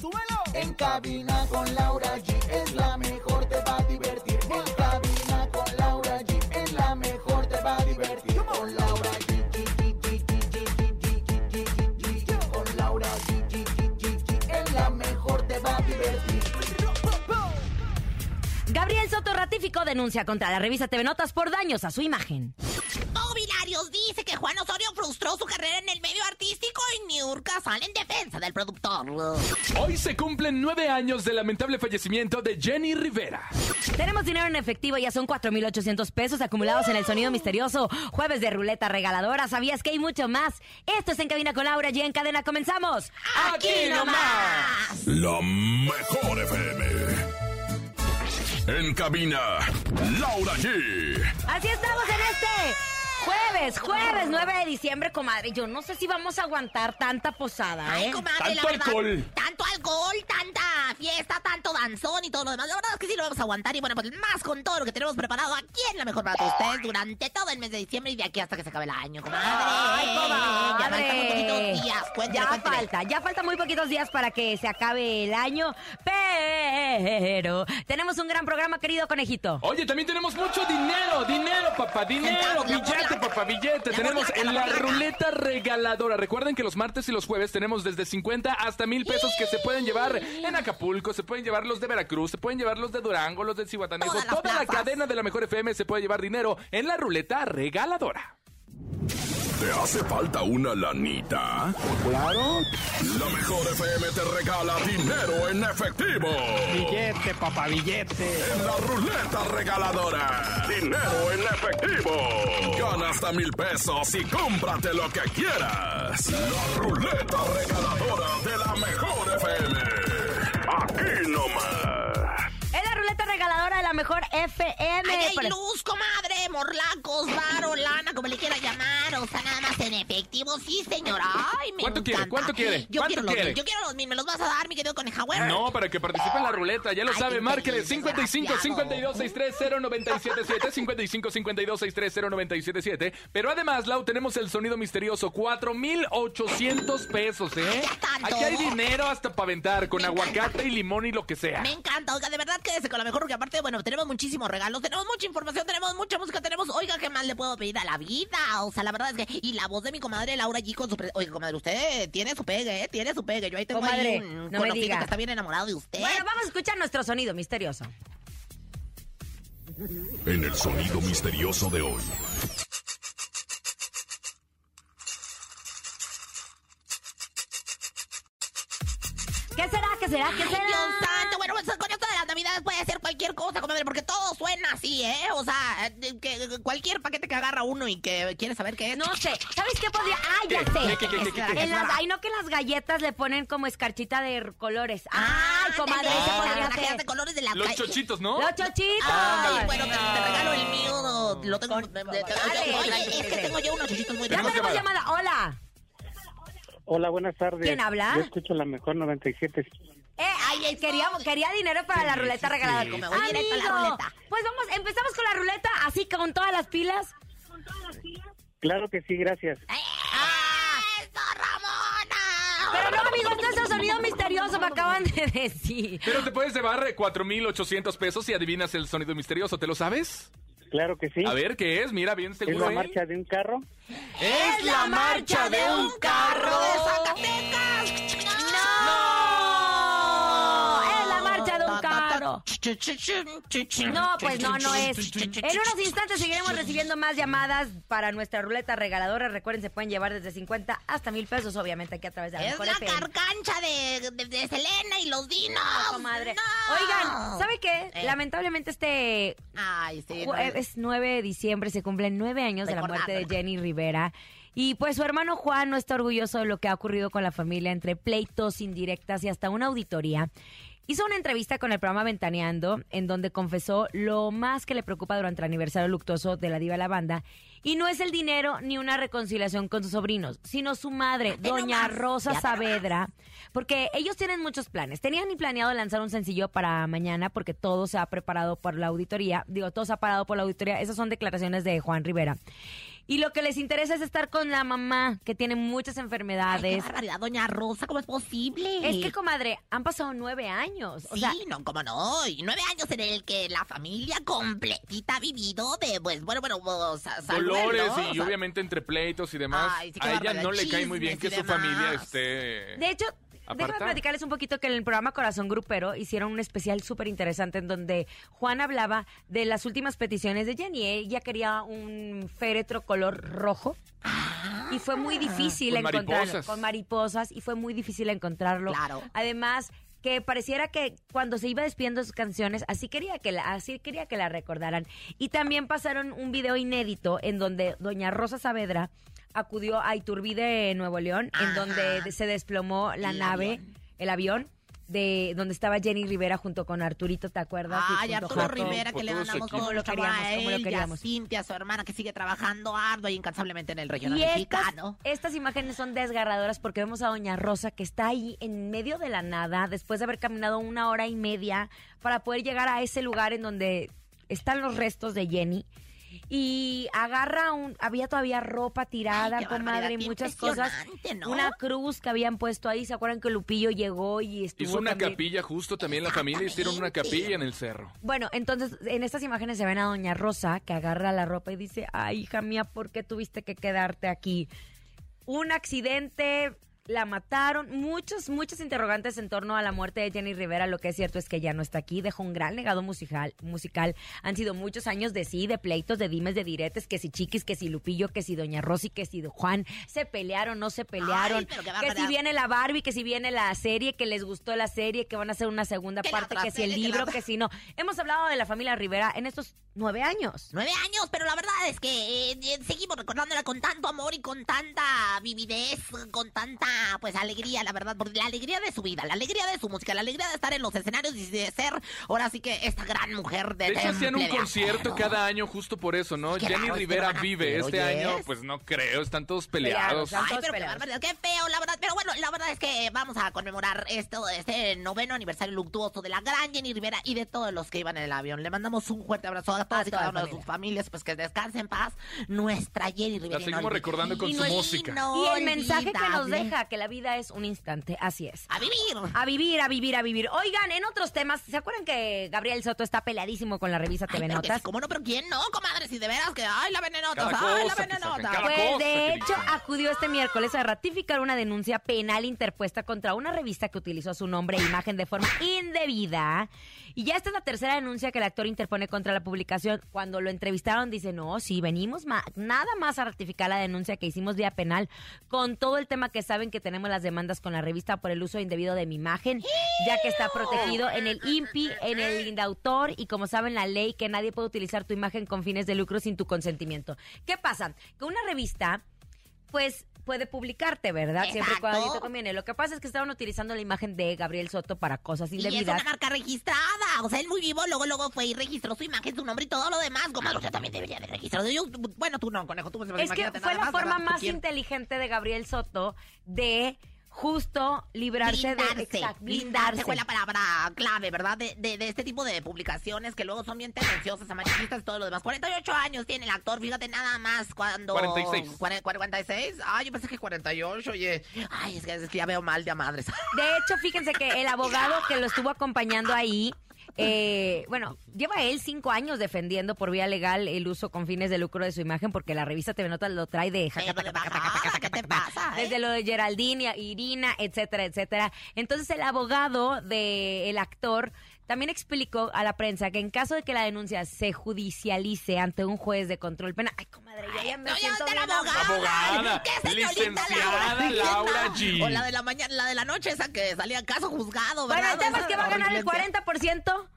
¡Súbelo! En cabina con Laura G es la mejor, te va a divertir. En cabina con Laura G es la mejor, te va a divertir. Con Laura G. Con Laura G. Es la mejor, te va a divertir. Gabriel Soto Ratificó denuncia contra la revista TV Notas por daños a su imagen. Mobiliarios dice que Juan Osorio frustró su carrera en el medio artístico y Niurka sale en defensa del productor. Hoy se cumplen nueve años del lamentable fallecimiento de Jenny Rivera. Tenemos dinero en efectivo, ya son 4,800 pesos acumulados en el sonido misterioso. Jueves de ruleta regaladora, ¿sabías que hay mucho más? Esto es En Cabina con Laura y en cadena comenzamos. ¡Aquí nomás! La mejor FM. En cabina, Laura G. Así estamos en este jueves, jueves 9 de diciembre, comadre. Yo no sé si vamos a aguantar tanta posada, ¿eh? Ay, comadre, Tanto la verdad. alcohol. Tanto alcohol, tanta fiesta, tanto danzón y todo lo demás. La verdad es que sí lo vamos a aguantar. Y bueno, pues más con todo lo que tenemos preparado aquí en La Mejor para todos ustedes durante todo el mes de diciembre y de aquí hasta que se acabe el año, comadre. Ay, Ya faltan muy comadre. poquitos días. Cuénteme, Ya cuénteme. falta, ya falta muy poquitos días para que se acabe el año, pero tenemos un gran programa, querido conejito. Oye, también tenemos mucho dinero, dinero, papá, dinero, la billete, bola. papá, billete. La Tenemos en la ruleta regaladora. Recuerden que los martes y los jueves tenemos desde 50 hasta mil pesos que se pueden llevar en Acapulco, se pueden llevar los de Veracruz, se pueden llevar los de Durango, los de Cihuatanejo. Toda la plazas. cadena de la mejor FM se puede llevar dinero en la ruleta regaladora. ¿Te hace falta una lanita? Claro. La mejor FM te regala dinero en efectivo. Billete, papá, billete. En la ruleta regaladora. Dinero en efectivo. Gana hasta mil pesos y cómprate lo que quieras. La ruleta regaladora de la mejor FM. Aquí nomás. Es la ruleta regaladora de la mejor FM. Ay, hay luz, comadre, morlacos, varo, lana, como le quiera llamar, o sea, nada más en efectivo, sí, señora. Ay, me ¿Cuánto quiere? ¿Cuánto quiere? Yo ¿Cuánto quiero los quiere? mil, yo quiero los mil, ¿me los vas a dar, mi querido conejauer? No, para que participe en la ruleta, ya lo Ay, sabe, márquele infeliz, 55 52 desgraciado. 63 0977 55 52 63 0977 Pero además, Lau, tenemos el sonido misterioso, 4800 pesos, ¿eh? Aquí hay dinero hasta para aventar, con Me encanta. aguacate y limón y lo que sea. Me encanta, oiga, de verdad quédese con la mejor, porque aparte, bueno, tenemos muchísimos regalos, tenemos mucha información, tenemos mucha música, tenemos, oiga, ¿qué más le puedo pedir a la vida? O sea, la verdad es que, y la voz de mi comadre Laura G con su, pre- oiga, comadre, usted tiene su pegue, ¿eh? Tiene su pegue, yo ahí tengo Comadre, ahí un no conocido que está bien enamorado de usted. Bueno, vamos a escuchar nuestro sonido misterioso. En el sonido misterioso de hoy. ¿Qué será? ¿Qué será? ¿Qué Ay, será? Dios santo, bueno, pues con navidades puede ser cualquier cosa, comadre, porque todo suena así, ¿eh? O sea, eh, que, que cualquier paquete que agarra uno y que quiere saber qué es. No sé, ¿sabes qué podría? Ah, ya sé. ¿Qué, qué, qué, qué, qué, qué? En las, ay, no que las galletas le ponen como escarchita de colores. Ah, Ay, comadre, las podría de colores de la Los chochitos, ¿no? Los chochitos. Ay, bueno, te, te regalo el mío, lo tengo... Con- de- de- Dale, oye, dale, es que tengo yo unos chochitos muy Ya tenemos llamada. Hola. Hola, buenas tardes. ¿Quién habla? Yo escucho la mejor 97. Ay, él quería, quería dinero para la ruleta regalada. Me voy directo a la ruleta. Pues vamos, empezamos con la ruleta, así con todas las pilas. Claro que sí, gracias. ¡Ah! ¡Eso, Ramona! Pero no, amigos, no es el sonido misterioso, me acaban de decir. Pero te puedes llevar eh, 4800 pesos si adivinas el sonido misterioso, ¿te lo sabes? Claro que sí. A ver, ¿qué es? Mira, bien es seguro, la ¿eh? marcha de un carro. ¡Es la marcha de un carro! de Zacatecas! No, pues no, no es. En unos instantes seguiremos recibiendo más llamadas para nuestra ruleta regaladora. Recuerden, se pueden llevar desde 50 hasta mil pesos, obviamente, aquí a través de la Es la FM. carcancha de, de, de Selena y los dinos. No, comadre. No. Oigan, ¿sabe qué? Eh. Lamentablemente este Ay, sí. no, Jue- Es 9 de diciembre, se cumplen nueve años de la muerte de. Jenny Rivera. Y pues su hermano Juan no está orgulloso de lo que ha ocurrido con la familia entre pleitos, indirectas y hasta una auditoría. Hizo una entrevista con el programa Ventaneando, en donde confesó lo más que le preocupa durante el aniversario luctuoso de la diva la banda. Y no es el dinero ni una reconciliación con sus sobrinos, sino su madre, doña Rosa. Saavedra. Porque ellos tienen muchos planes. Tenían ni planeado lanzar un sencillo para mañana porque todo se ha preparado por la auditoría. Digo, todo se ha parado por la auditoría. Esas son declaraciones de Juan Rivera. Y lo que les interesa es estar con la mamá, que tiene muchas Ay, qué enfermedades. barbaridad, doña Rosa, ¿cómo es posible? Es que, comadre, han pasado nueve años. O sí, sea, no, cómo no. Y nueve años en el que la familia completita ha vivido de, pues, bueno, bueno, pues, sa- Dolores y obviamente entre pleitos y demás. Ay, sí, a ella no le cae muy bien que su familia esté. De hecho, déjame platicarles un poquito que en el programa Corazón Grupero hicieron un especial súper interesante en donde Juan hablaba de las últimas peticiones de Jenny. Ella quería un féretro color rojo. Y fue muy difícil Con encontrarlo. mariposas. Con mariposas. Y fue muy difícil encontrarlo. Claro. Además, que pareciera que cuando se iba despidiendo de sus canciones, así quería que la, así quería que la recordaran. Y también pasaron un video inédito en donde doña Rosa Saavedra acudió a Iturbide, Nuevo León, en donde se desplomó la El nave, avión. el avión. De donde estaba Jenny Rivera junto con Arturito, ¿te acuerdas? Y Ay, junto Arturo Jato. Rivera, que le mandamos Como lo queríamos, a como lo él, y a queríamos. Cintia, su hermana, que sigue trabajando arduo y incansablemente en el regional Y estas, mexicano. estas imágenes son desgarradoras porque vemos a Doña Rosa que está ahí en medio de la nada después de haber caminado una hora y media para poder llegar a ese lugar en donde están los restos de Jenny. Y agarra un, había todavía ropa tirada, Ay, comadre, y muchas cosas. Una cruz que habían puesto ahí, ¿se acuerdan que Lupillo llegó y estuvo Hizo una también? capilla justo también la familia hicieron una capilla en el cerro. Bueno, entonces en estas imágenes se ven a Doña Rosa que agarra la ropa y dice, ay, hija mía, ¿por qué tuviste que quedarte aquí? Un accidente, la mataron, muchos, muchos interrogantes en torno a la muerte de Jenny Rivera. Lo que es cierto es que ya no está aquí, dejó un gran legado musical. musical. Han sido muchos años de sí, de pleitos, de dimes, de diretes, que si Chiquis, que si Lupillo, que si Doña Rosy, que si Juan, se pelearon, no se pelearon. Ay, que si viene la Barbie, que si viene la serie, que les gustó la serie, que van a hacer una segunda parte, que si el libro, que si no. Hemos hablado de la familia Rivera en estos nueve años. Nueve años, pero la verdad es que eh, eh, seguimos recordándola con tanto amor y con tanta vividez, con tanta, pues, alegría, la verdad, por la alegría de su vida, la alegría de su música, la alegría de estar en los escenarios y de ser, ahora sí que, esta gran mujer de De hecho, hacían un concierto acero. cada año justo por eso, ¿no? Qué Jenny raro, Rivera vive. Este año, pues no creo, están todos Peleados. Ay, pero qué feo, la verdad. Pero bueno, la verdad es que vamos a conmemorar esto, este noveno aniversario luctuoso de la gran Jenny Rivera y de todos los que iban en el avión. Le mandamos un fuerte abrazo a todas y cada la una de sus familias, pues que descanse en paz. Nuestra Jenny Rivera. La seguimos recordando con su música. Y el mensaje que nos deja, que la vida es un instante, así es. A vivir. A vivir, a vivir, a vivir. Oigan, en otros temas, ¿se acuerdan que Gabriel Soto está peleadísimo con la revista TV Notas? sí, ¿Cómo no? Pero ¿quién no, comadre? Si de veras que, ay, la venenota, ay, la venenota. Pues de hecho acudió este miércoles a ratificar una denuncia penal interpuesta contra una revista que utilizó su nombre e imagen de forma indebida. Y ya esta es la tercera denuncia que el actor interpone contra la publicación. Cuando lo entrevistaron dice, no, sí, venimos nada más a ratificar la denuncia que hicimos vía penal con todo el tema que saben que tenemos las demandas con la revista por el uso indebido de mi imagen, ya que está protegido en el INPI, en el indautor y como saben la ley que nadie puede utilizar tu imagen con fines de lucro sin tu consentimiento. ¿Qué pasa? Que una revista pues puede publicarte, ¿verdad? Siempre y cuando a ti te Exacto. conviene. Lo que pasa es que estaban utilizando la imagen de Gabriel Soto para cosas Y es indebidas. una marca registrada. O sea, él muy vivo, luego, luego fue y registró su imagen, su nombre y todo lo demás. Comadre, usted también debería de registrarlo. Yo, bueno, tú no, conejo, tú pues, Es que fue la más, forma ¿verdad? ¿Tú más inteligente de Gabriel Soto de justo librarse blindarse, de exact- blindarse fue la palabra clave, ¿verdad? De, de, de este tipo de publicaciones que luego son bien tendenciosas, amarillistas y todo lo demás. 48 años tiene el actor, fíjate nada más cuando... 46. Cuare- 46. Ay, yo pensé que 48, oye. Ay, es que, es que ya veo mal de a madres. De hecho, fíjense que el abogado que lo estuvo acompañando ahí, eh, bueno, lleva él cinco años defendiendo por vía legal el uso con fines de lucro de su imagen porque la revista TV Notas lo trae de de. Desde lo de Geraldine, Irina, etcétera, etcétera. Entonces el abogado del actor también explicó a la prensa que en caso de que la denuncia se judicialice ante un juez de control penal, ay comadre, yo ya me No, ya siento bien abogada. Abogada, ¿Qué señorita licenciada Laura G. O la de la mañana, la de la noche, esa que salía caso juzgado, Bueno, ¿verdad? el tema es que va a ganar el horrible. 40%.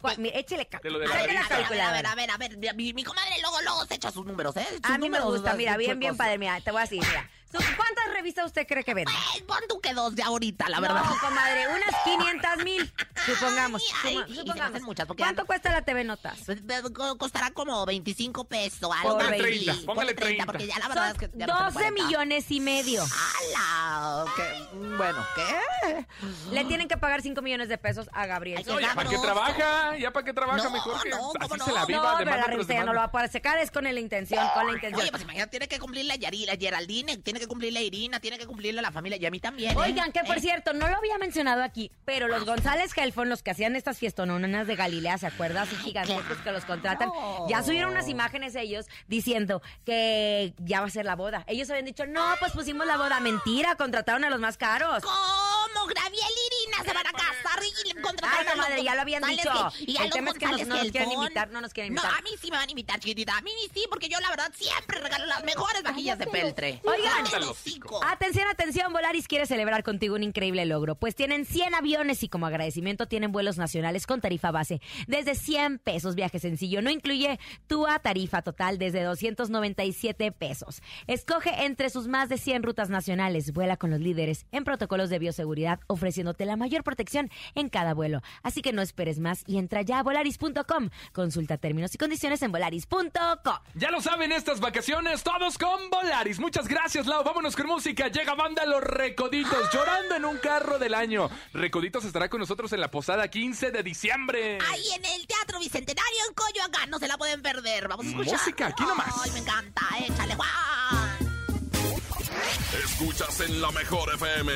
Cua- mira, échele De la la risa. A ver, a ver, a ver, a ver, mi, mi comadre luego, luego se echa sus números, ¿eh? Sus A mí me números, gusta, sus mira, bien, bien padre. Mira, te voy a decir, mira. ¿Cuántas revistas usted cree que vende? Pues, pon tú que dos de ahorita, la verdad. No, comadre, unas 500 mil, supongamos. Ay, Suma- y se me supongamos. muchas, ¿Cuánto ya- cuesta la TV Notas? Pues, co- Costará como 25 pesos, algo Póngale así. 30, póngale Ponle 30, 30. porque ya la verdad Son es que ya no tengo 12 40. millones y medio. ¡Hala! ¿Qué? Bueno, ¿qué? Le tienen que pagar 5 millones de pesos a Gabriel. Ay. Oye, ¿para qué sabroso. trabaja? ¿Ya para qué trabaja No, mejor? Que no, así ¿cómo se no? la viva, No, pero la que revista ya no lo va a poder secar, es con la intención, con la intención. Oye, pues imagínate, tiene que cumplir la, Yari, la Geraldine, tiene que cumplir la Irina, tiene que cumplirle la familia y a mí también. ¿eh? Oigan, que por ¿Eh? cierto, no lo había mencionado aquí, pero los González Helfon, los que hacían estas fiestononas de Galilea, ¿se acuerdas? Así gigantescos que los contratan. Ya subieron unas imágenes ellos diciendo que ya va a ser la boda. Ellos habían dicho, no, pues pusimos la boda. Mentira, contrataron a los más caros. ¿Cómo? Gabriel y Irina se van a casar y le contrataron Ay, no, a los madre, ya lo habían González dicho. que- y a El los tema es que no nos quieren invitar, no nos quieren No, invitar. a mí sí me van a invitar, chiquitita. A mí sí, porque yo la verdad siempre regalo las mejores vajillas de peltre. Oigan. Atención, atención, Volaris quiere celebrar contigo un increíble logro, pues tienen 100 aviones y como agradecimiento tienen vuelos nacionales con tarifa base desde 100 pesos, viaje sencillo, no incluye tu a tarifa total desde 297 pesos. Escoge entre sus más de 100 rutas nacionales, vuela con los líderes en protocolos de bioseguridad, ofreciéndote la mayor protección en cada vuelo. Así que no esperes más y entra ya a volaris.com. Consulta términos y condiciones en volaris.com. Ya lo saben, estas vacaciones, todos con Volaris. Muchas gracias, Vámonos con música. Llega banda Los Recoditos, llorando en un carro del año. Recoditos estará con nosotros en la posada 15 de diciembre. Ahí en el Teatro Bicentenario en Coyoacán, no se la pueden perder. Vamos a escuchar. Música, aquí nomás. Ay, me encanta. Échale, Juan. Escuchas en la mejor FM.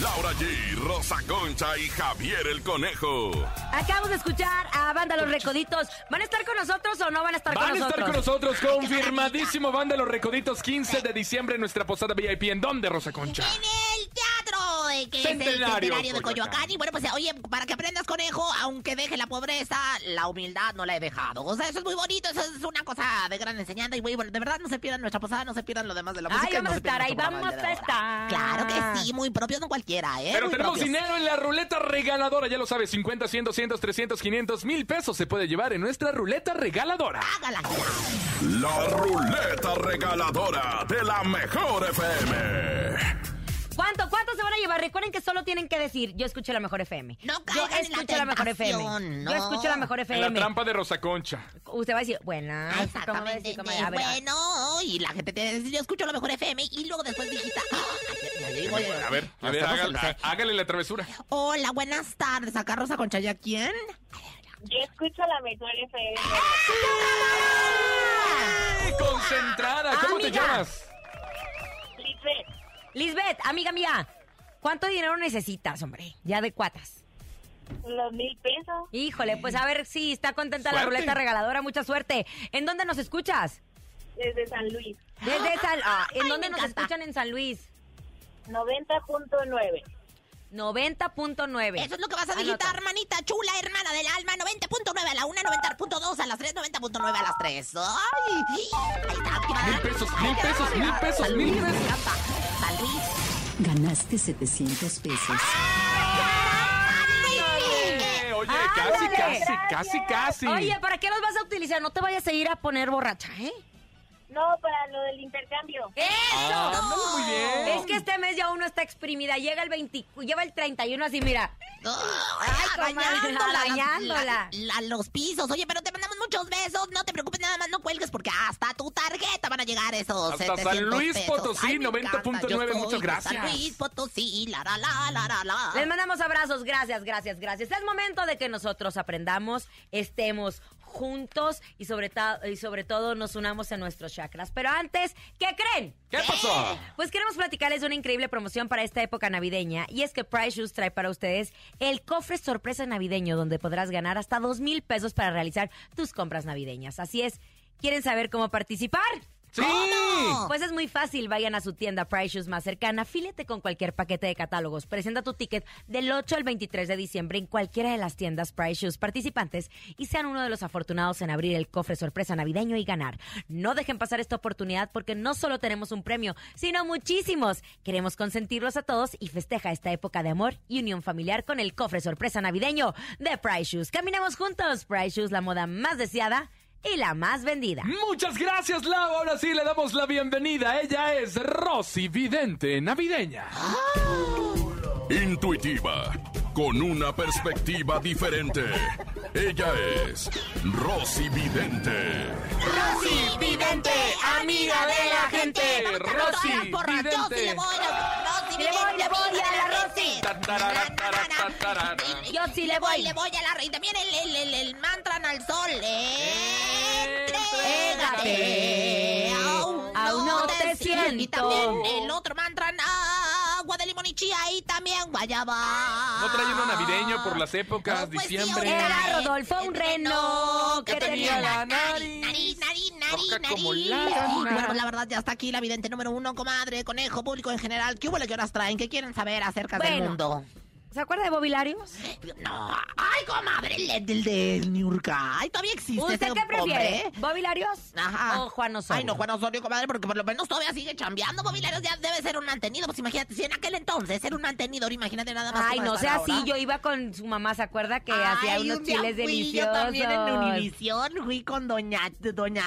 Laura G, Rosa Concha y Javier el Conejo. Acabamos de escuchar a Banda Los Recoditos. ¿Van a estar con nosotros o no van a estar Van a con estar nosotros? con nosotros, confirmadísimo, banda Los Recoditos, 15 de diciembre en nuestra posada VIP. ¿En dónde, Rosa Concha? En el teatro, eh, que es el Centenario, centenario de Coyoacán. Coyoacán. Y bueno, pues oye, para que aprendas, conejo, aunque deje la pobreza, la humildad no la he dejado. O sea, eso es muy bonito, eso es una cosa de gran enseñanza. Y güey, bueno, de verdad no se pierdan nuestra posada, no se pierdan lo demás de la Ay, música. y vamos no a se pierdan estar ahí, vamos a estar. Claro que sí, muy propios, no cualquiera, ¿eh? Pero Muy tenemos propios. dinero en la ruleta regaladora, ya lo sabes, 50, 100, 200, 300, 500 mil pesos se puede llevar en nuestra ruleta regaladora. Hágala. La ruleta regaladora de la mejor FM. ¿Cuánto, ¿Cuánto se van a llevar? Recuerden que solo tienen que decir, yo escucho la mejor FM. No yo en la escucho la mejor FM. tentación, Yo no. escucho la mejor En la FM. trampa de Rosa Concha. Usted va a decir, buena. ¿cómo va a Exactamente. decir? ¿Cómo? A ver, a- bueno, y la gente te dice, yo escucho la mejor FM y luego después digita. ah, ya- ya digo, ya- A ver, a ya ver, hágale, la travesura. Hola, buenas tardes. Acá Rosa Conchaya, ¿quién? Yo escucho la mejor FM. ¡Ay, concentrada! ¿Cómo te Amiga. llamas? Lisbeth, Lisbeth, amiga mía, ¿cuánto dinero necesitas, hombre? Ya de cuatas. los mil pesos Híjole, pues a ver si está contenta la ruleta regaladora. Mucha suerte. ¿En dónde nos escuchas? desde San Luis. Desde San... ah, ¿En Ay, dónde nos encanta. escuchan en San Luis? 90.9. 90.9. Eso es lo que vas a digitar, Anota. hermanita chula, hermana del alma. 90.9 a la 1, 90.2 a las 3, 90.9 a las 3. ¡Ay! Ahí está. Mil pesos, mil pesos, mil pesos, San mil pesos. San Luis. Ganaste 700 pesos. Oye, casi, casi, casi, casi. Oye, ¿para qué los vas a utilizar? No te vayas a ir a poner borracha, ¿eh? No, para lo del intercambio. ¡Eso! Ándale, muy bien. Es que este mes ya uno está exprimida. Llega el 20, lleva el 31 así, mira. Ay, comadre, arañándola, arañándola. la- la- los pisos. Oye, pero te mandamos muchos besos. No te preocupes, nada más no cuelgues porque hasta tu tarjeta van a llegar esos Hasta San 700 Luis pesos. Potosí, Ay, me 90.9, encanta. Yo soy muchas gracias. San Luis Potosí, la, la, la, la, la, la. Les mandamos abrazos, gracias, gracias, gracias. Es momento de que nosotros aprendamos, estemos juntos y sobre, y sobre todo nos unamos en nuestros chakras. Pero antes, ¿qué creen? ¿Qué pasó? Pues queremos platicarles de una increíble promoción para esta época navideña y es que Price Shoes trae para ustedes el cofre sorpresa navideño donde podrás ganar hasta dos mil pesos para realizar tus compras navideñas. Así es, ¿quieren saber cómo participar? ¡Sí! Pues es muy fácil, vayan a su tienda Price Shoes más cercana, afíliate con cualquier paquete de catálogos, presenta tu ticket del 8 al 23 de diciembre en cualquiera de las tiendas Price Shoes participantes y sean uno de los afortunados en abrir el cofre sorpresa navideño y ganar. No dejen pasar esta oportunidad porque no solo tenemos un premio, sino muchísimos. Queremos consentirlos a todos y festeja esta época de amor y unión familiar con el cofre sorpresa navideño de Price Shoes. Caminemos juntos, Price Shoes, la moda más deseada y la más vendida. Muchas gracias, Lau. Ahora sí le damos la bienvenida. Ella es Rosy Vidente Navideña. Intuitiva, con una perspectiva diferente. Ella es Rosy Vidente. Rosy Vidente, amiga de la gente. Rosy Yo sí le voy, Vidente. Rosy Le voy, le voy a la Rosy. Yo sí le voy, le voy a la rey. También el, el, el, mantra al sol. Entrégate. Aún no te Y siento. también el otro mantra, agua de limón y chía y también guayaba. ¿No trae uno navideño por las épocas, No, pues sí, diciembre? ahorita Era Rodolfo un reno que tenía la nariz, nariz, nariz, nariz, nariz. Bueno, pues la verdad ya está aquí la vidente número uno, comadre, conejo, público en general. ¿Qué hubo que horas traen? ¿Qué quieren saber acerca del Bueno. mundo? ¿Se acuerda de Bobilarios? No, ay, comadre, el del de Niurka. Ay, todavía existe ¿Usted ese qué prefiere? hombre. ¿Bobilarios Ajá. o Juan Osorio? Ay, no, Juan Osorio, comadre, porque por lo menos todavía sigue chambeando. Mobiliarios ya debe ser un mantenido. Pues imagínate, si en aquel entonces era un mantenidor, imagínate nada más. Ay, no sea así. ahora. Yo iba con su mamá, ¿se acuerda? Que hacía unos un chiles fui deliciosos. Yo también en Univisión fui con doña, doña,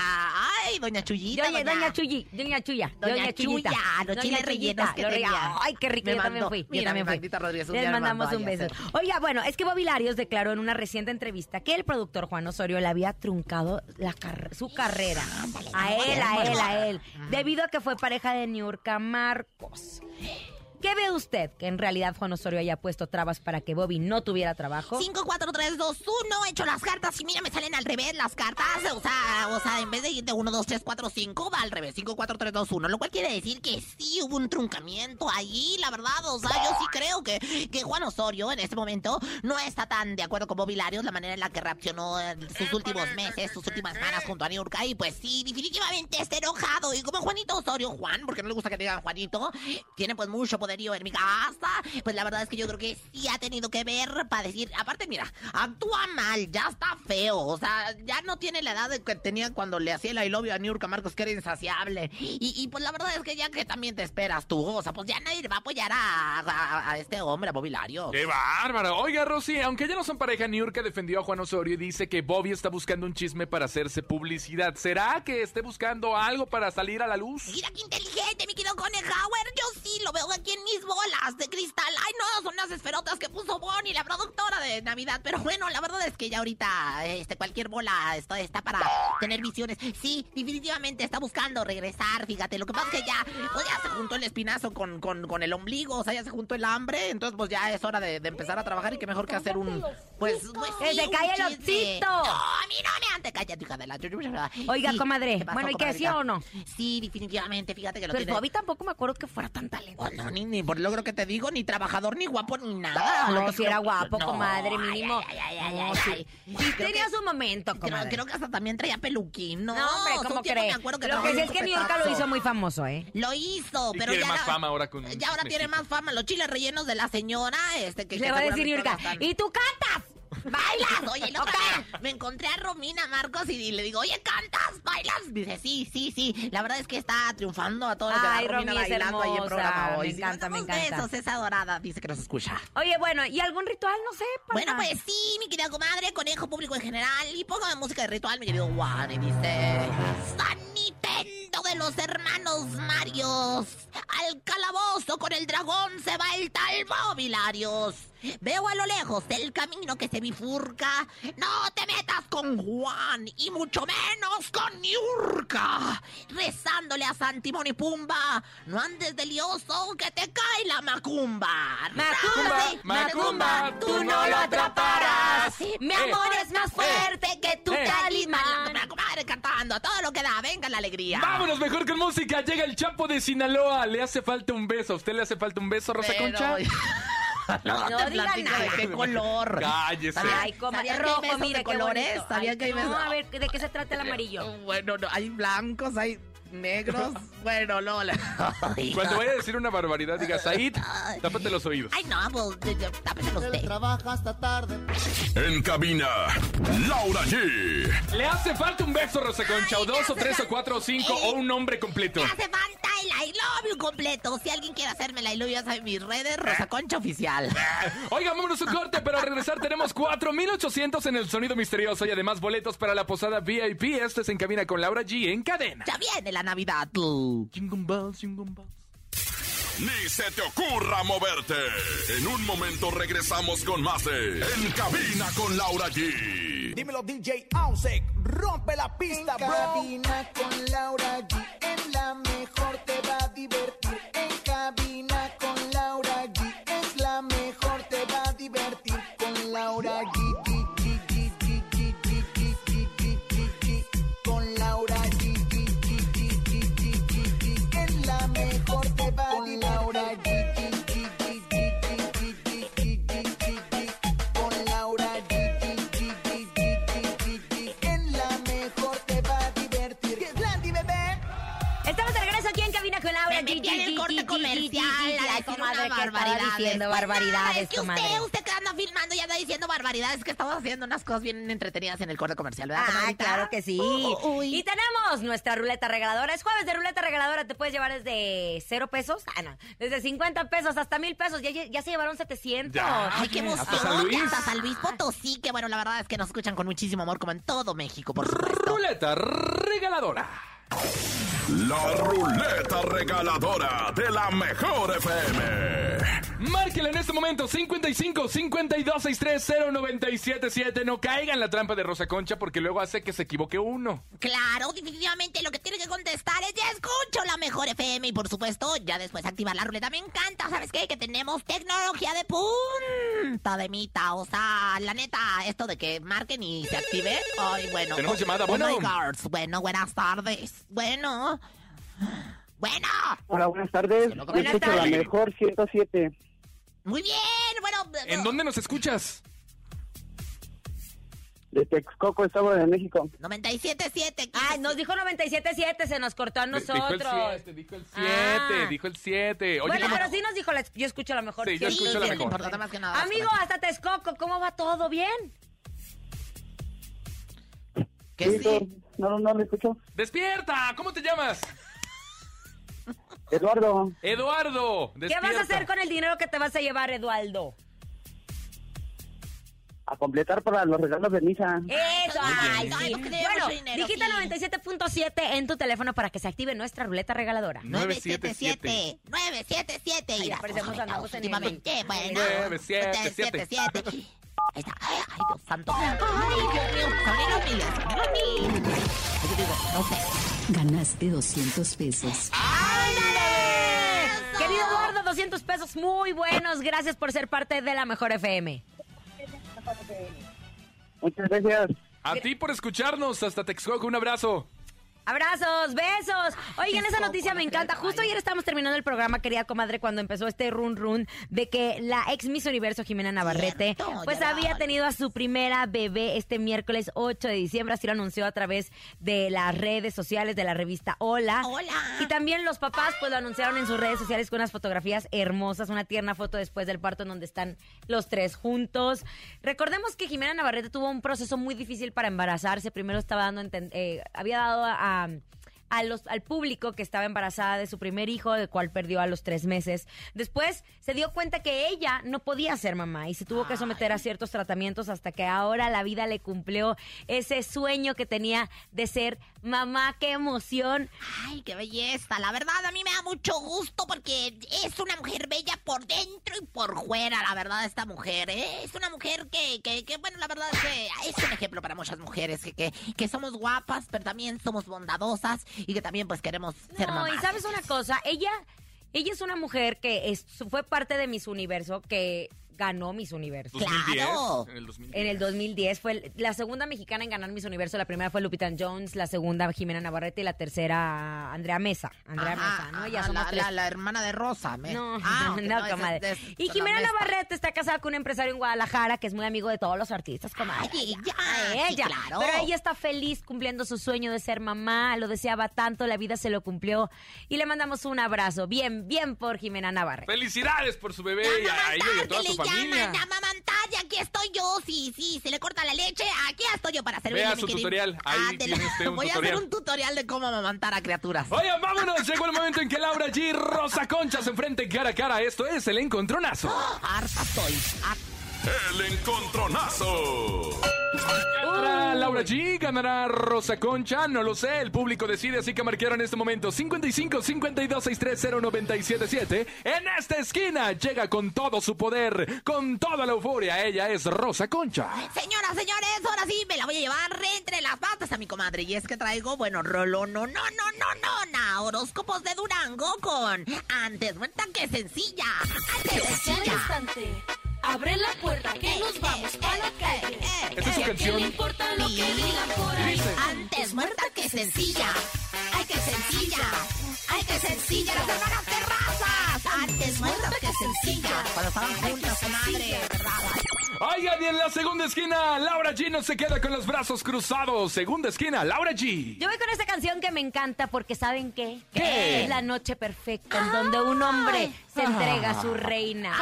ay, doña Chuyita. Doña, doña Chuyi, doña Chuya, Doña Chuyita. Chuya, los Doña chiles rellenos que tenía. Ay, qué rico, Me yo también fui. Yo también fui. Les mandamos un beso. Oiga, bueno, es que Bobilarios declaró en una reciente entrevista que el productor Juan Osorio le había truncado la car- su carrera. A él, a él, a él. Debido a que fue pareja de Niurka Marcos. ¿Qué ve usted? ¿Que en realidad Juan Osorio haya puesto trabas para que Bobby no tuviera trabajo? 5, 4, 3, 2, 1, he hecho las cartas y mira, me salen al revés las cartas. O sea, o sea, en vez de ir de 1, 2, 3, 4, 5, va al revés. 5, 4, 3, 2, 1. Lo cual quiere decir que sí hubo un truncamiento ahí, la verdad. O sea, yo sí creo que, que Juan Osorio en este momento no está tan de acuerdo con Bobby Larios, la manera en la que reaccionó sus últimos meses, sus últimas semanas junto a Niurka. Y pues sí, definitivamente está enojado. Y como Juanito Osorio, Juan, porque no le gusta que digan Juanito, tiene pues mucho en mi casa. Pues la verdad es que yo creo que sí ha tenido que ver para decir, aparte mira, actúa mal, ya está feo, o sea, ya no tiene la edad de que tenía cuando le hacía el I love you a Niurka Marcos, que era insaciable. Y, y, pues la verdad es que ya que también te esperas tú, o sea, pues ya nadie le va a apoyar a, a- a este hombre, a Bobby Lario. ¡Qué bárbaro! Oiga, Rosy, aunque ya no son pareja, Niurka defendió a Juan Osorio y dice que Bobby está buscando un chisme para hacerse publicidad. ¿Será que esté buscando algo para salir a la luz? Mira qué inteligente, mi querido Conejauer. Yo sí lo veo aquí en mis bolas de cristal. Ay, no, son unas esferotas que puso Bonnie, la productora de Navidad. Pero bueno, la verdad es que ya ahorita este, cualquier bola está, está para tener visiones. Sí, definitivamente está buscando regresar. Fíjate, lo que pasa es que ya, pues ya se juntó el espinazo con, con, con el ombligo. O sea, ya se juntó el hambre. Entonces, pues ya es hora de, de empezar a trabajar. Y qué mejor que hacer un. Pues, pues ¡Que se cae el osito! No, a mí no me antes. Cállate, hija de la. Oiga, Sí, comadre, ¿qué pasó, bueno, ¿y qué sí o no? Sí, definitivamente, fíjate que lo Pero tiene. Bobby tampoco me acuerdo que fuera tan talentoso. Oh, no, ni, ni por logro que te digo, ni trabajador, ni guapo, ni nada. Lo No, que si era guapo, No, comadre, mínimo. ay, ay, ay, No, ay, sí. Sí Creo tenía que- su momento, Creo, comadre. creo que hasta también traía peluquín, ¿no? No, hombre, ¿cómo tiempo cree? me acuerdo que Lo que sí es que Niurka lo hizo muy famoso, ¿eh? Lo hizo, Y pero tiene ya más fama ahora con un Ya ahora tiene más fama. Los chiles rellenos de la señora, este que Le que va a decir están- ¿y tú cantas? ¡Bailas! Oye, la otra vez me encontré a Romina Marcos y le digo, oye, ¿cantas? ¿Bailas? Dice, sí, sí, sí. La verdad es que está triunfando a todo lo que da Ay, Romina Romy es bailando ahí en programa hoy. Me encanta, me encanta. besos, esa dorada dice que nos escucha. Oye, bueno, ¿y algún ritual? No sé. para- Bueno, pues sí, mi querida comadre, conejo público en general. Y pongo de música de ritual, mi querido Juan. Y dice: San Nintendo de los hermanos Marios. Al calabozo con el dragón se va el tal Mobilarios. Veo a lo lejos el camino que se bifurca. No te metas con Juan y mucho menos con Niurka. Rezándole a San Timón y Pumba. No andes de lioso que te cae la macumba. Macumba, Macumba, tú no lo atraparás. Mi amor es más fuerte que tu eh. talismán. Comadre cantando a todo lo que da. Venga la alegría. Vámonos mejor con música. Llega el Chapo de Sinaloa. Le hace falta un beso. ¿A usted le hace falta un beso, Rosa Pero- Concha? No, No te diga platico de nada. qué color. Cállese. Ay, comadre, ¿Sabía que hay rojo, mire de colores? ¿Sabía que hay no, a ver, ¿de qué se trata el amarillo? Bueno, no, hay blancos, hay negros. Bueno, Lola. Cuando vaya a decir una barbaridad, diga, Said, tápate los oídos. Ay, no, pues, de- tápeselo usted. Trabaja hasta tarde. En cabina, Laura G. ¿Le hace falta un beso, Rosa Concha? ¿O dos, o tres, o cuatro, o cinco, o un nombre completo? Me hace falta el I love you completo. Si alguien quiere hacerme el I love you, ya sabe mis redes, Rosa Concha Oficial. Oiga, vámonos un corte, pero al regresar tenemos 4,800 en el sonido misterioso y además boletos para la posada VIP. Este es En Cabina con Laura G en cadena. Ya viene la Navidad. Jingle bells, jingle bells. Ni se te ocurra moverte. En un momento regresamos con más de En cabina con Laura G. Dímelo DJ Ausek, rompe la pista, En bro. cabina con Laura G. En la mejor te va a divertir. En cabina Ay, comadre, unas ¿qué estaba barbaridades. diciendo Pues barbaridades, nada, es que usted, usted que anda filmando y anda diciendo barbaridades, que estamos haciendo unas cosas bien entretenidas en el corte comercial, ¿verdad, Ah, claro que sí. Uy. Y tenemos nuestra ruleta regaladora. Es jueves de ruleta regaladora. Te puedes llevar desde cero pesos. Ah, no. Desde 50 pesos hasta mil pesos. Ya, ya se llevaron 700. Ya. Ay, qué emoción. Hasta San Luis. Hasta San Luis Potosí, que bueno, la verdad es que nos escuchan con muchísimo amor, como en todo México, por supuesto. Ruleta regaladora. La ruleta regaladora de la mejor FM. Márquela en este momento 55 52 63 0977. No caiga en la trampa de Rosa Concha porque luego hace que se equivoque uno. Claro, definitivamente lo que tiene que contestar es ya escucho la mejor FM y por supuesto ya después activar la ruleta. Me encanta, ¿sabes qué? Que tenemos tecnología de punta de mita. O sea, la neta, esto de que marquen y se active. Ay, bueno. Tenemos oh, llamada, oh bueno. my. Bueno, buenas tardes. Bueno. Bueno. Hola, buenas tardes. Yo Buenas escucho la tardes. mejor 107. Muy bien, bueno. ¿En dónde nos escuchas? De Texcoco, Estado de México. 97.7. Ay, nos dijo 97.7. Se nos cortó a nosotros. 7, dijo el 7, Ah. dijo el 7. Oye, bueno, ¿cómo- pero sí nos dijo, la- yo escucho la mejor. Sí, yo siempre. escucho la sí, lo mejor. importante más que nada. Amigo, hasta Texcoco, ¿cómo va todo? ¿Bien? Que Sí, sí. No, no, le escucho. ¡Despierta! ¿Cómo te llamas? Eduardo, Eduardo. ¿Qué vas a hacer con el dinero que te vas a llevar, Eduardo? a completar para los regalos de misa. Eso, ay, sí. Bueno, digita aquí. 97.7 en tu teléfono para que se active nuestra ruleta regaladora. 977 977 Ay, y ya parecemos andamos en últimamente, el- bueno. 977. 977. Ahí está. Ay, ay, Dios santo. Ay, Dios mío. Ganaste 200 pesos. ¡Ándale! Querido Eduardo, 200 pesos muy buenos. Gracias por ser parte de la Mejor FM. Muchas gracias. A ti por escucharnos. Hasta Texcoco. Un abrazo. Abrazos, besos. Oigan, esa noticia me encanta. Justo ayer estábamos terminando el programa, querida comadre, cuando empezó este run run de que la ex Miss Universo Jimena Navarrete, Cierto, pues había tenido a su primera bebé este miércoles 8 de diciembre. Así lo anunció a través de las redes sociales de la revista Hola. Hola. Y también los papás, pues lo anunciaron en sus redes sociales con unas fotografías hermosas, una tierna foto después del parto en donde están los tres juntos. Recordemos que Jimena Navarrete tuvo un proceso muy difícil para embarazarse. Primero estaba dando, eh, había dado a, Um, a los, al público que estaba embarazada de su primer hijo, del cual perdió a los tres meses. Después se dio cuenta que ella no podía ser mamá y se tuvo que someter a ciertos tratamientos hasta que ahora la vida le cumplió ese sueño que tenía de ser mamá. ¡Qué emoción! Ay, qué belleza. La verdad, a mí me da mucho gusto porque es una mujer bella por dentro y por fuera, la verdad, esta mujer. ¿eh? Es una mujer que, que, que, bueno, la verdad es que es un ejemplo para muchas mujeres, que, que, que somos guapas, pero también somos bondadosas y que también pues queremos ser No, mamás. y sabes una cosa, ella, ella es una mujer que es- fue parte de Miss Universo, que ganó Miss Universo. 2010. Claro. En el 2010. En el 2010 fue el- la segunda mexicana en ganar Miss Universo. La primera fue Lupita Jones, la segunda Jimena Navarrete y la tercera Andrea Mesa. Andrea Ajá, Mesa, ¿no? ajá, Ya somos la, tres. la- la hermana de Rosa. me- No, Ah, no, comadre. es- Y Jimena. Navarrete está casada con un empresario en Guadalajara que es muy amigo de todos los artistas, comadre. Ay, ella, sí, ella. claro. Pero ella está feliz cumpliendo su sueño de ser mamá, lo deseaba tanto, la vida se lo cumplió. Y le mandamos un abrazo. Bien, bien por Jimena Navarrete. Felicidades por su bebé y a ella y a toda su le familia. llaman, amamantar, y aquí estoy yo. Sí, sí, se le corta la leche, aquí estoy yo para servirle, Vea su querido. tutorial, ahí Ándele. tiene usted un Voy a hacer un tutorial de cómo amamantar a criaturas. Oigan, vámonos. Llegó el momento en que Laura G Rosa Concha se enfrenten cara a cara. Esto es el encontronazo. Harta estoy. harta. El encontronazo. ¿Ganará Laura G? ¿Ganará Rosa Concha? No lo sé, el público decide, así que marcaron en este momento 55 52 630 977. En esta esquina llega con todo su poder, con toda la euforia. Ella es Rosa Concha. Señoras, señores, ahora sí me la voy a llevar entre las patas a mi comadre. Y es que traigo, bueno, rolo, no, no, no, no, no, na, horóscopos de Durango con antes muerta que sencilla. Antes sencilla. Abre la puerta que nos vamos a la calle. Esta es su ¿Qué canción. le importa lo que digan por ahí? Dice. Antes muerta que sencilla. Ay, que sencilla. Ay, que sencilla. Las hermanas terrazas. Antes muerta que sencilla. Oigan, y en la segunda esquina, Laura G no se queda con los brazos cruzados. Segunda esquina, Laura G. Yo voy con esta canción que me encanta porque ¿saben qué? ¿Qué? Es la noche perfecta en donde un hombre se entrega a su reina.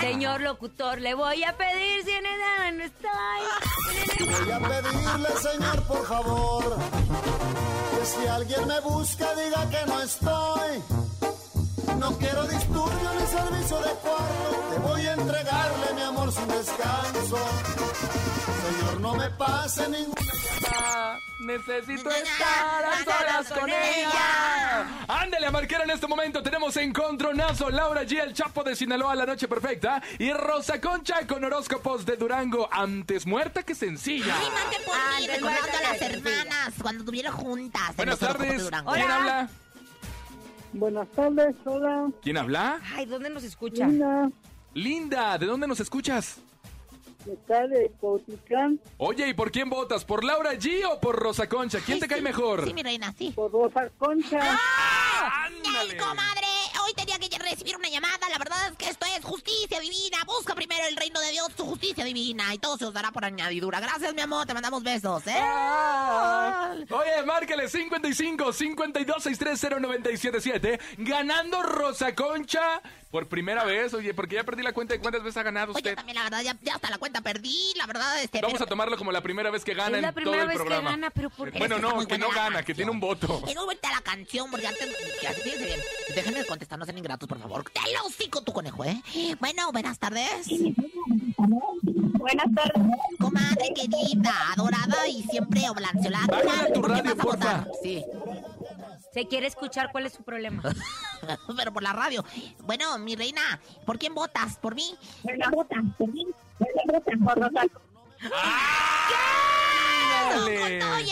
Señor locutor, le voy a pedir si en edad no estoy. Voy a pedirle, señor, por favor, que si alguien me busca, diga que no estoy. No quiero disturbio ni servicio de cuarto, te voy a entregarle mi amor sin descanso. Señor, no me pase ninguna llamada. Necesito estar a solas con ella. Ándale a marcar en este momento. Tenemos encontronazo. Laura G, el Chapo de Sinaloa, La Noche Perfecta. Y Rosa Concha con horóscopos de Durango. Antes muerta que sencilla. Ay, mande por mí, recordando a las hermanas cuando estuvieron juntas. en Buenas tardes. Durango. ¿Quién Hola. habla? Buenas tardes, hola, ¿Quién habla? Ay, ¿dónde nos escucha? Lina, Linda, ¿de dónde nos escuchas? de acá de Cuautitlán, Oye, ¿y por quién votas? ¿Por Laura G o por Rosa Concha? ¿Quién Ay, te cae mejor? Sí, mi reina, sí. por Rosa Concha. ¡Ay, ¡Ándale! comadre! Justicia divina. Busca primero el reino de Dios, su justicia divina. Y todo se os dará por añadidura. Gracias, mi amor. Te mandamos besos, ¿eh? Oye, márcale 55 52 630 977 Ganando Rosa Concha por primera vez. Oye, porque ya perdí la cuenta de cuántas veces ha ganado Oye, usted. también la verdad, ya, ya hasta la cuenta perdí. La verdad, este. Vamos pero- a tomarlo como la primera vez que gana Es la en todo primera el vez que programa. gana, pero ¿por qué? Bueno, no, que no gana, que tiene un canción. voto. Es muy bonita la canción, porque antes. fíjense bien. Déjenme contestar, no sean ingratos, por favor. Te lo hocico, tu conejo, ¿eh? Bueno, buenas tardes. Buenas tardes. Comadre querida, adorada y siempre oblanceolada. Bájale tu ¿Por qué radio, vas a porfa. votar? Sí, Se quiere escuchar cuál es su problema. pero por la radio. Bueno, mi reina, ¿por quién votas? ¿Por mí? Buena bota. Por mí. Buena bota. Por Rosa. Ándale. Con todo y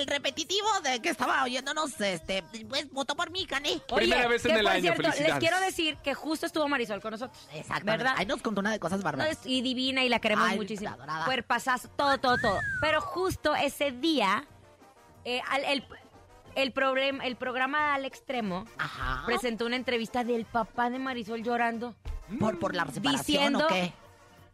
el, repetitivo de que estaba oyéndonos, este, pues votó por mí, Cané. Primera vez en que el por año, cierto, les quiero decir que justo estuvo Marisol con nosotros. Exactamente. ¿Verdad? Ahí nos contó una de cosas No, es- y divina y la queremos Ay, muchísimo. adorada. Cuerpazazo, todo, todo, todo. Pero justo ese día, eh, al- el, el, problema, el programa al extremo Ajá. presentó una entrevista del papá de Marisol llorando, ¿Por, por la separación diciendo o qué?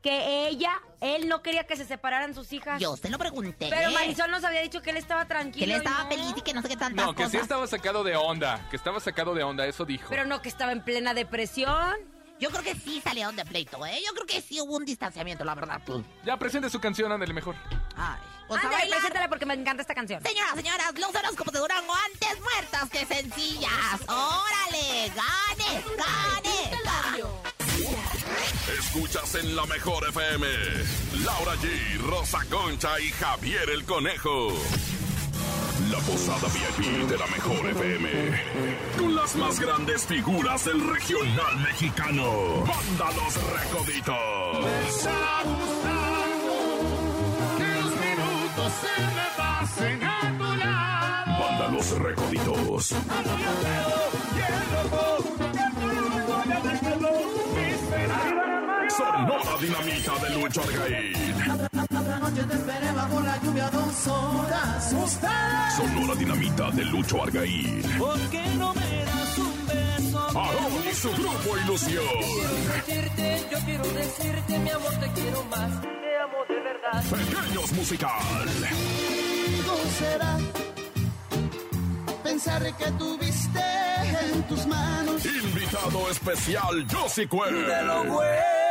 Que ella, él no quería que se separaran sus hijas. Yo se lo pregunté. Pero Marisol nos había dicho que él estaba tranquilo. Que él y estaba no. feliz y que no sé qué tantas No, que sí estaba sacado de onda. Que estaba sacado de onda, eso dijo. Pero no que estaba en plena depresión. Yo creo que sí salieron de pleito, ¿eh? Yo creo que sí hubo un distanciamiento, la verdad. Ya presente su canción, ándale mejor. Ay. Pues a Ándale, bailar. preséntala porque me encanta esta canción. Señoras, señoras, los horóscopos de Durango antes muertas que sencillas. ¡Órale! ¡Gane! ¡Gane! ¡Gane! Escuchas en la mejor FM. Laura G, Rosa Concha y Javier el Conejo. La posada VIP de la mejor FM. Con las más grandes figuras del regional mexicano. Banda Los Recoditos. Banda Los Recoditos. Sonora Dinamita de Lucho Argaín. Otra noche te esperé bajo la lluvia dos horas. Ustedes. Sonora Dinamita de Lucho Argaín. ¿Por qué no me das un beso? Aarón y su grupo Ilusión. Decirte, yo quiero decirte, mi amor, te quiero más. Te amo de verdad. Pequeños Musical. ¿Cómo será pensar que tuviste en tus manos Invitado especial Josie Cuen. De lo bueno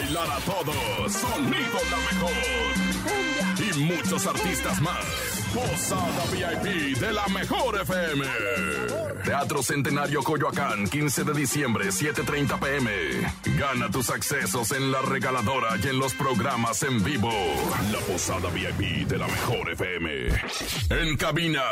bailar a todos. Sonido la mejor. Y muchos artistas más. Posada VIP de la mejor FM. Teatro Centenario Coyoacán, 15 de diciembre, 7:30 pm. Gana tus accesos en la regaladora y en los programas en vivo. La Posada VIP de la mejor FM. En cabina,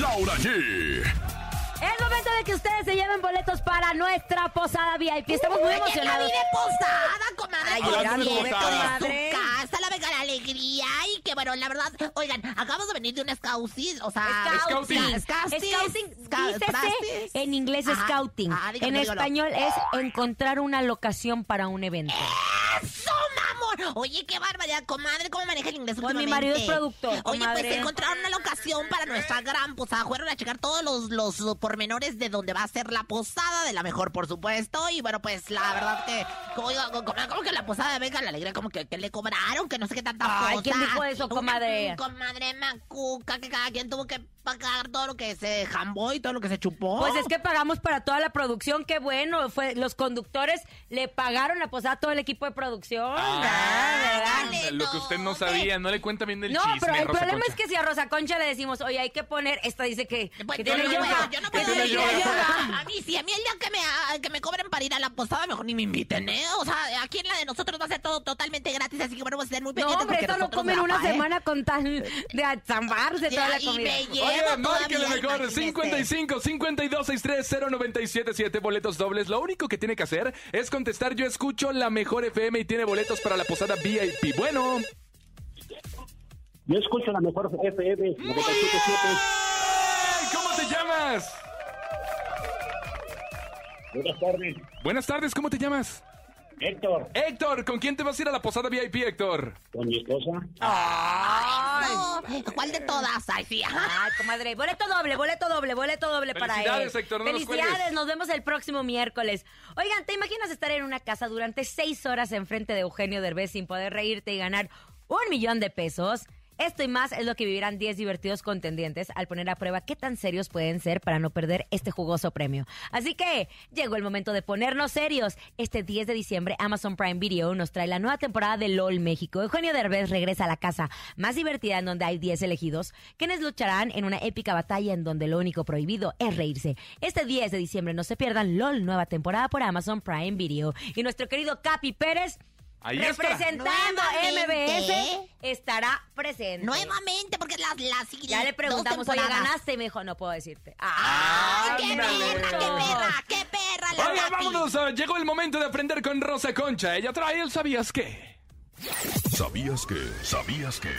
Laura G. Es momento de que ustedes se lleven boletos para nuestra posada VIP. Estamos muy emocionados. la vida posada, comadre. Ay, Oigan, viene su casa, la venga la alegría. Y que bueno, la verdad, oigan, acabamos de venir de un scouting, o sea... Scouting. Scouting. Scouting, Scout- dícese practice. en inglés Ajá. scouting. Ah, en dígalo. español es encontrar una locación para un evento. Oye, qué barbaridad, comadre, ¿cómo maneja el inglés Pues mi marido es productor, Oye, comadre. pues encontraron una locación para nuestra gran posada. Fueron a checar todos los, los pormenores de donde va a ser la posada, de la mejor, por supuesto. Y bueno, pues la verdad que, como, digo, como, como que la posada de Venga la Alegría, como que, que le cobraron, que no sé qué tanta Ay, cosa. ¿quién dijo eso, Una- comadre? comadre macuca, que cada quien tuvo que pagar todo lo que se jambó y todo lo que se chupó. Pues es que pagamos para toda la producción, qué bueno. Fue, los conductores le pagaron la posada a todo el equipo de producción. Ah, ¿verdad? Lo que usted no sabía, no le cuenta bien del No, chisme. pero el Rosa problema Concha. es que si a Rosa Concha le decimos, oye, hay que poner, esta dice que, que Pues yo tiene no yoga. puedo, yo no que puedo tiene ir yoga. a- mí, sí, a mí el día que me, a- que me cobren para ir a la posada, mejor ni me inviten, ¿eh? O sea, aquí en la de nosotros va a ser todo totalmente gratis, así que bueno, vamos a ser muy No, pendientes. hombre, porque esto lo comen una ¿eh? semana con tal de azambarse toda la Y comida. me llevo Todavía, mejor. imagínese. 55 52 63 0977 boletos dobles. Lo único que tiene que hacer es contestar. Yo escucho la mejor FM y tiene boletos para la posada VIP. Bueno. Yo escucho la mejor FM 977. ¡Ay! ¿Cómo te llamas? Buenas tardes, Buenas tardes, ¿cómo te llamas? Héctor, Héctor, ¿con quién te vas a ir a la posada VIP, Héctor? con mi esposa. Ay, no, ¿cuál de todas? Ay, sí. Ay, comadre, boleto doble, boleto doble, boleto doble para él. Felicidades, Héctor, no nos Felicidades, cuelgues. nos vemos el próximo miércoles. Oigan, ¿te imaginas estar en una casa durante seis horas enfrente de Eugenio Derbez sin poder reírte y ganar un millón de pesos? Esto y más es lo que vivirán 10 divertidos contendientes al poner a prueba qué tan serios pueden ser para no perder este jugoso premio. Así que llegó el momento de ponernos serios. Este 10 de diciembre Amazon Prime Video nos trae la nueva temporada de LOL México. Eugenio Derbez regresa a la casa más divertida en donde hay 10 elegidos, quienes lucharán en una épica batalla en donde lo único prohibido es reírse. Este 10 de diciembre no se pierdan LOL, nueva temporada por Amazon Prime Video. Y nuestro querido Capi Pérez Ahí representando. MBS estará presente. Nuevamente, porque las la, Ya le preguntamos, oye, ganaste. me dijo, no puedo decirte. ¡Ay, qué perra, qué perra, qué perra! La vámonos. ah, Llegó el momento de aprender con Rosa Concha. Ella trae el ¿Sabías qué? ¿Sabías que? ¿Sabías que?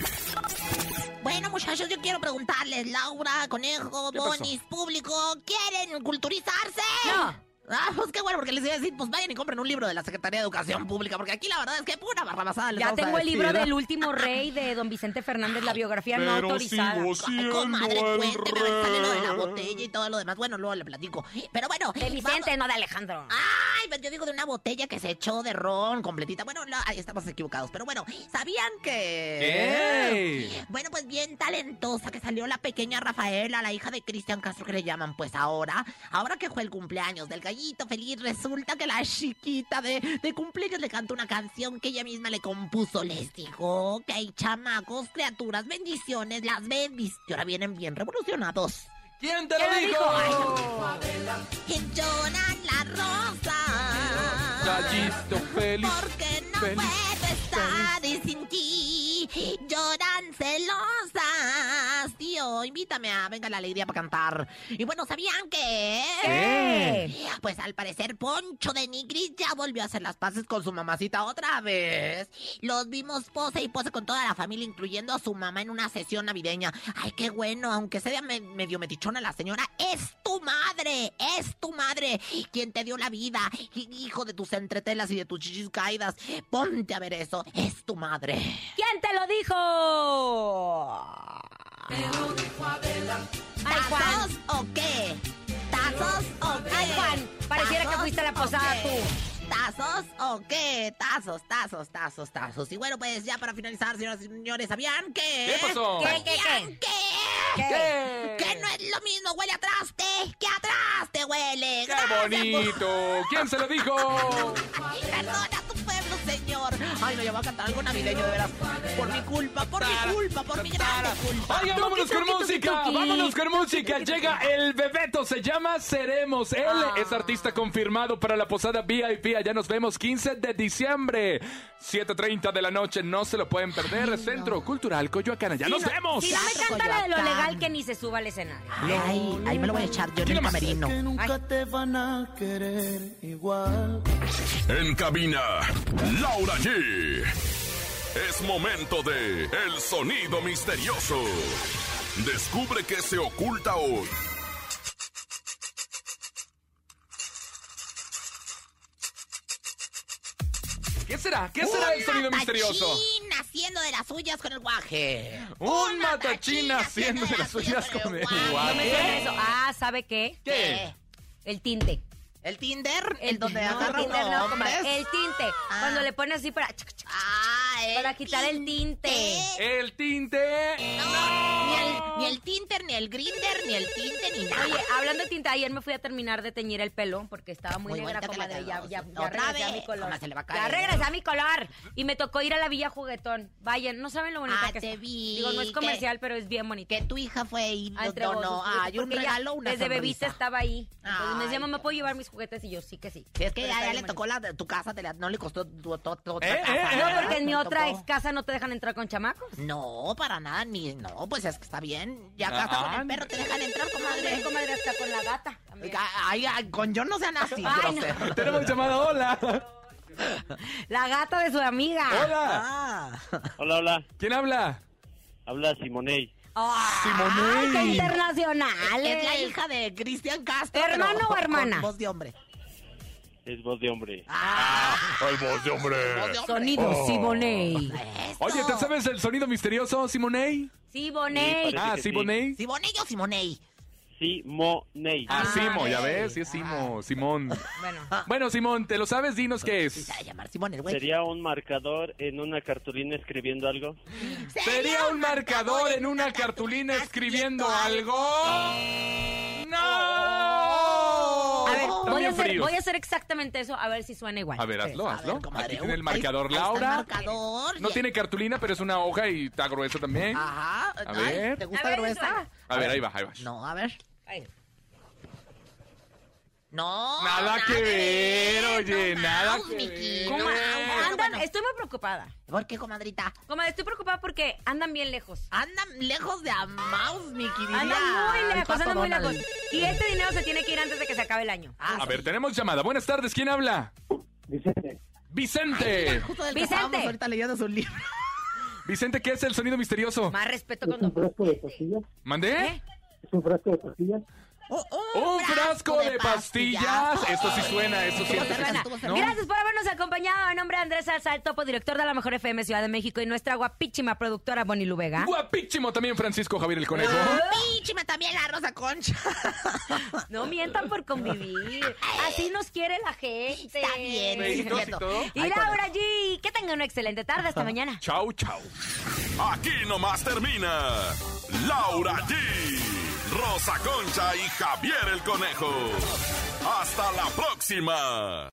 Bueno, muchachos, yo quiero preguntarles, Laura, Conejo, ¿Qué pasó? Bonis, público, ¿quieren culturizarse? No. Ah, pues qué bueno, porque les iba a decir, pues vayan y compren un libro de la Secretaría de Educación Pública, porque aquí la verdad es que pura barrabasada les Ya vamos a tengo el libro del último rey de don Vicente Fernández, la biografía no Pero autorizada. sigo Ay, siendo comadre, el cuénteme, a ver, sale lo de la botella y todo lo demás. Bueno, luego le platico. Pero bueno. De Vicente, vamos- no de Alejandro. Ay, pero yo digo de una botella que se echó de ron completita. Bueno, ahí estamos equivocados. Pero bueno, ¿sabían que...? ¡Ey! Bueno, pues bien talentosa que salió la pequeña Rafaela, la hija de Cristian Castro que le llaman. Pues ahora, ahora que fue el cumpleaños del gallito feliz, resulta que la chiquita de, de cumpleaños le cantó una canción que ella misma le compuso. Les dijo que hay chamacos, criaturas, bendiciones, las bendis. Y ahora vienen bien revolucionados. ¿Quién te lo ¿Quién lo dijo? Lloran las rosas. Gallito feliz. Porque no feliz, puedo estar sin ti. Lloran celosas invítame a Venga la Alegría para cantar. Y bueno, ¿sabían que? ¿Qué? Pues al parecer Poncho de Nigris ya volvió a hacer las paces con su mamacita otra vez. Los vimos pose y pose con toda la familia, incluyendo a su mamá en una sesión navideña. Ay, qué bueno, aunque sea me- medio metichona la señora, es tu madre, es tu madre quien te dio la vida, hi- hijo de tus entretelas y de tus chichis caídas. Ponte a ver eso, es tu madre. ¿Quién te lo dijo? Ay, Juan. ¿Tazos o qué? ¿Tazos o qué? Ay, Juan, pareciera que ¿Tazos fuiste a la posada tú. ¿Tazos o qué? Tazos, tazos, tazos, tazos. Y bueno, pues ya para finalizar, señoras y señores, ¿sabían qué? ¿Qué pasó? ¿Qué, qué, ¿Sabían qué? qué? ¿Qué? Que no es lo mismo, huele a traste, que a traste huele. ¡Qué Gracias por- bonito! ¿Quién se lo dijo? Perdona señor. Ay, no, ya voy a cantar algo navideño, de veras. Por mi culpa, por mi culpa, por mi grande culpa. Oigan, vámonos con música, vámonos con música. Llega el Bebeto, se llama Seremos. Él Ah. es artista confirmado para la posada VIP. Allá nos vemos 15 de diciembre, 7.30 de la noche. No se lo pueden perder. Centro Cultural Coyoacán. Ya nos vemos. Si no me canta la de lo legal, que ni se suba al escenario. Ay, ahí me lo voy a echar yo en el camerino. Que nunca te van a querer igual. En cabina, Laura G. Es momento de El Sonido Misterioso. Descubre qué se oculta hoy. ¿Qué será? ¿Qué será el sonido Un misterioso? matachín haciendo de las suyas con el guaje. Un matachín haciendo de las suyas con el No me guaje. suena eso. Ah, ¿sabe qué? ¿Qué? El tinte. ¿El Tinder? ¿El donde no, agarra Tinder uno no, hombres? comadre. El tinte. Ah. Cuando le pones así para... Ah, el Para quitar el tinte. El tinte. No, ni el, ni el Tinder, ni el Grinder, ni el tinte, ni nada. Oye, hablando de tinte, ayer me fui a terminar de teñir el pelo porque estaba muy, Muy negra, que comadre. Ya, ya, ya regresé a mi color. Se le va a Ya caer. regresé a mi color. Y me tocó ir a la Villa Juguetón. Vayan, no saben lo bonita Ah, que te es. vi. Digo, no es que- comercial, pero es bien bonita. Que tu hija fue y Ah, donó. Ay, un regalo, una Desde bebita estaba ahí. Entonces me decía, mamá, qué ¿puedo llevar mis juguetes? Y yo, sí que sí. Si es que ya, ya le tocó la, tu casa, te la- no le costó tu, tu- tu otra Eh, casa. eh, eh. No, porque en mi otra ex casa no te dejan entrar con chamacos. No, para nada, ni. No, pues es que está bien. Ya acá Ah, con el perro, te dejan entrar, Comadre, comadre. comadre, hasta con la gata. también. Ay, ay, con yo no sean así, Ay, no. Tenemos llamada. Hola. La gata de su amiga. Hola. Ah. Hola, hola. ¿Quién habla? Habla Simonei. ¡Ay, Simonei. qué internacional! Es la hija de Cristian Castro. ¿Hermano pero o hermana? Con voz de hombre. Es voz de hombre. Ah, ¡Ay, voz de hombre! Sonido Oh. Siboney. Oye, ¿te sabes el sonido misterioso, Simonei? Siboney. Sí, Ah, que sí. Simonei. ¿Simonei o Simonei? Simonei. Ah, Ah, Simo, ya ok. ves, sí es Simo, Simón. Bueno. Bueno, Simón, ¿te lo sabes? Dinos qué es. a llamar Simón el güey. ¿Sería un marcador en una cartulina escribiendo algo? ¿Sería un marcador en una cartulina escribiendo algo? ¡No! A ver, Están voy a, bien hacer, fríos. voy a hacer exactamente eso, a ver si suena igual. A ver, hazlo, A ver, hazlo. comadre, Aquí tiene el ahí- marcador ahí está el Laura. marcador. No tiene cartulina, pero es una hoja y está grueso también. Ajá. A Ay, ver. ¿Te A gusta ver, gruesa? suena. A ver, ahí va, ahí va. No, a ver. Ay. No. Nada que ver, oye, no nada mouse, que Miki, ver. no ¿Cómo mouse. andan? Bueno, Estoy muy preocupada. ¿Por qué, comadrita? Comadre, estoy preocupada porque andan bien lejos. Andan lejos de a mouse, Miki. Andan muy lejos, andan muy lejos. Y este dinero se tiene que ir antes de que se acabe el año. Ah, A ver, tenemos llamada. Buenas tardes, ¿quién habla? Vicente. Vicente. Justo del Vicente. ahorita leyendo su libro. Vicente, ¿qué es el sonido misterioso? Más respeto ¿Es con? ¿Mandé? ¿Eh? ¿Es un frasco de pastillas? Un frasco de pastillas. Esto sí suena, eso sí. Estuvo esto sí suena. Gracias por habernos acompañado. En nombre de Andrés Salsa, el topo director de la Mejor FM Ciudad de México y nuestra guapísima productora Bonnie Lubega. Guapísimo también Francisco Javier el Conejo. Píchime también la Rosa Concha. No mientan por convivir. Así nos quiere la gente. Está bien. Y. Y Laura G, que tengan una excelente tarde. Hasta mañana. Chau, chau. Aquí nomás termina Laura G, Rosa Concha y Javier el Conejo. Hasta la próxima.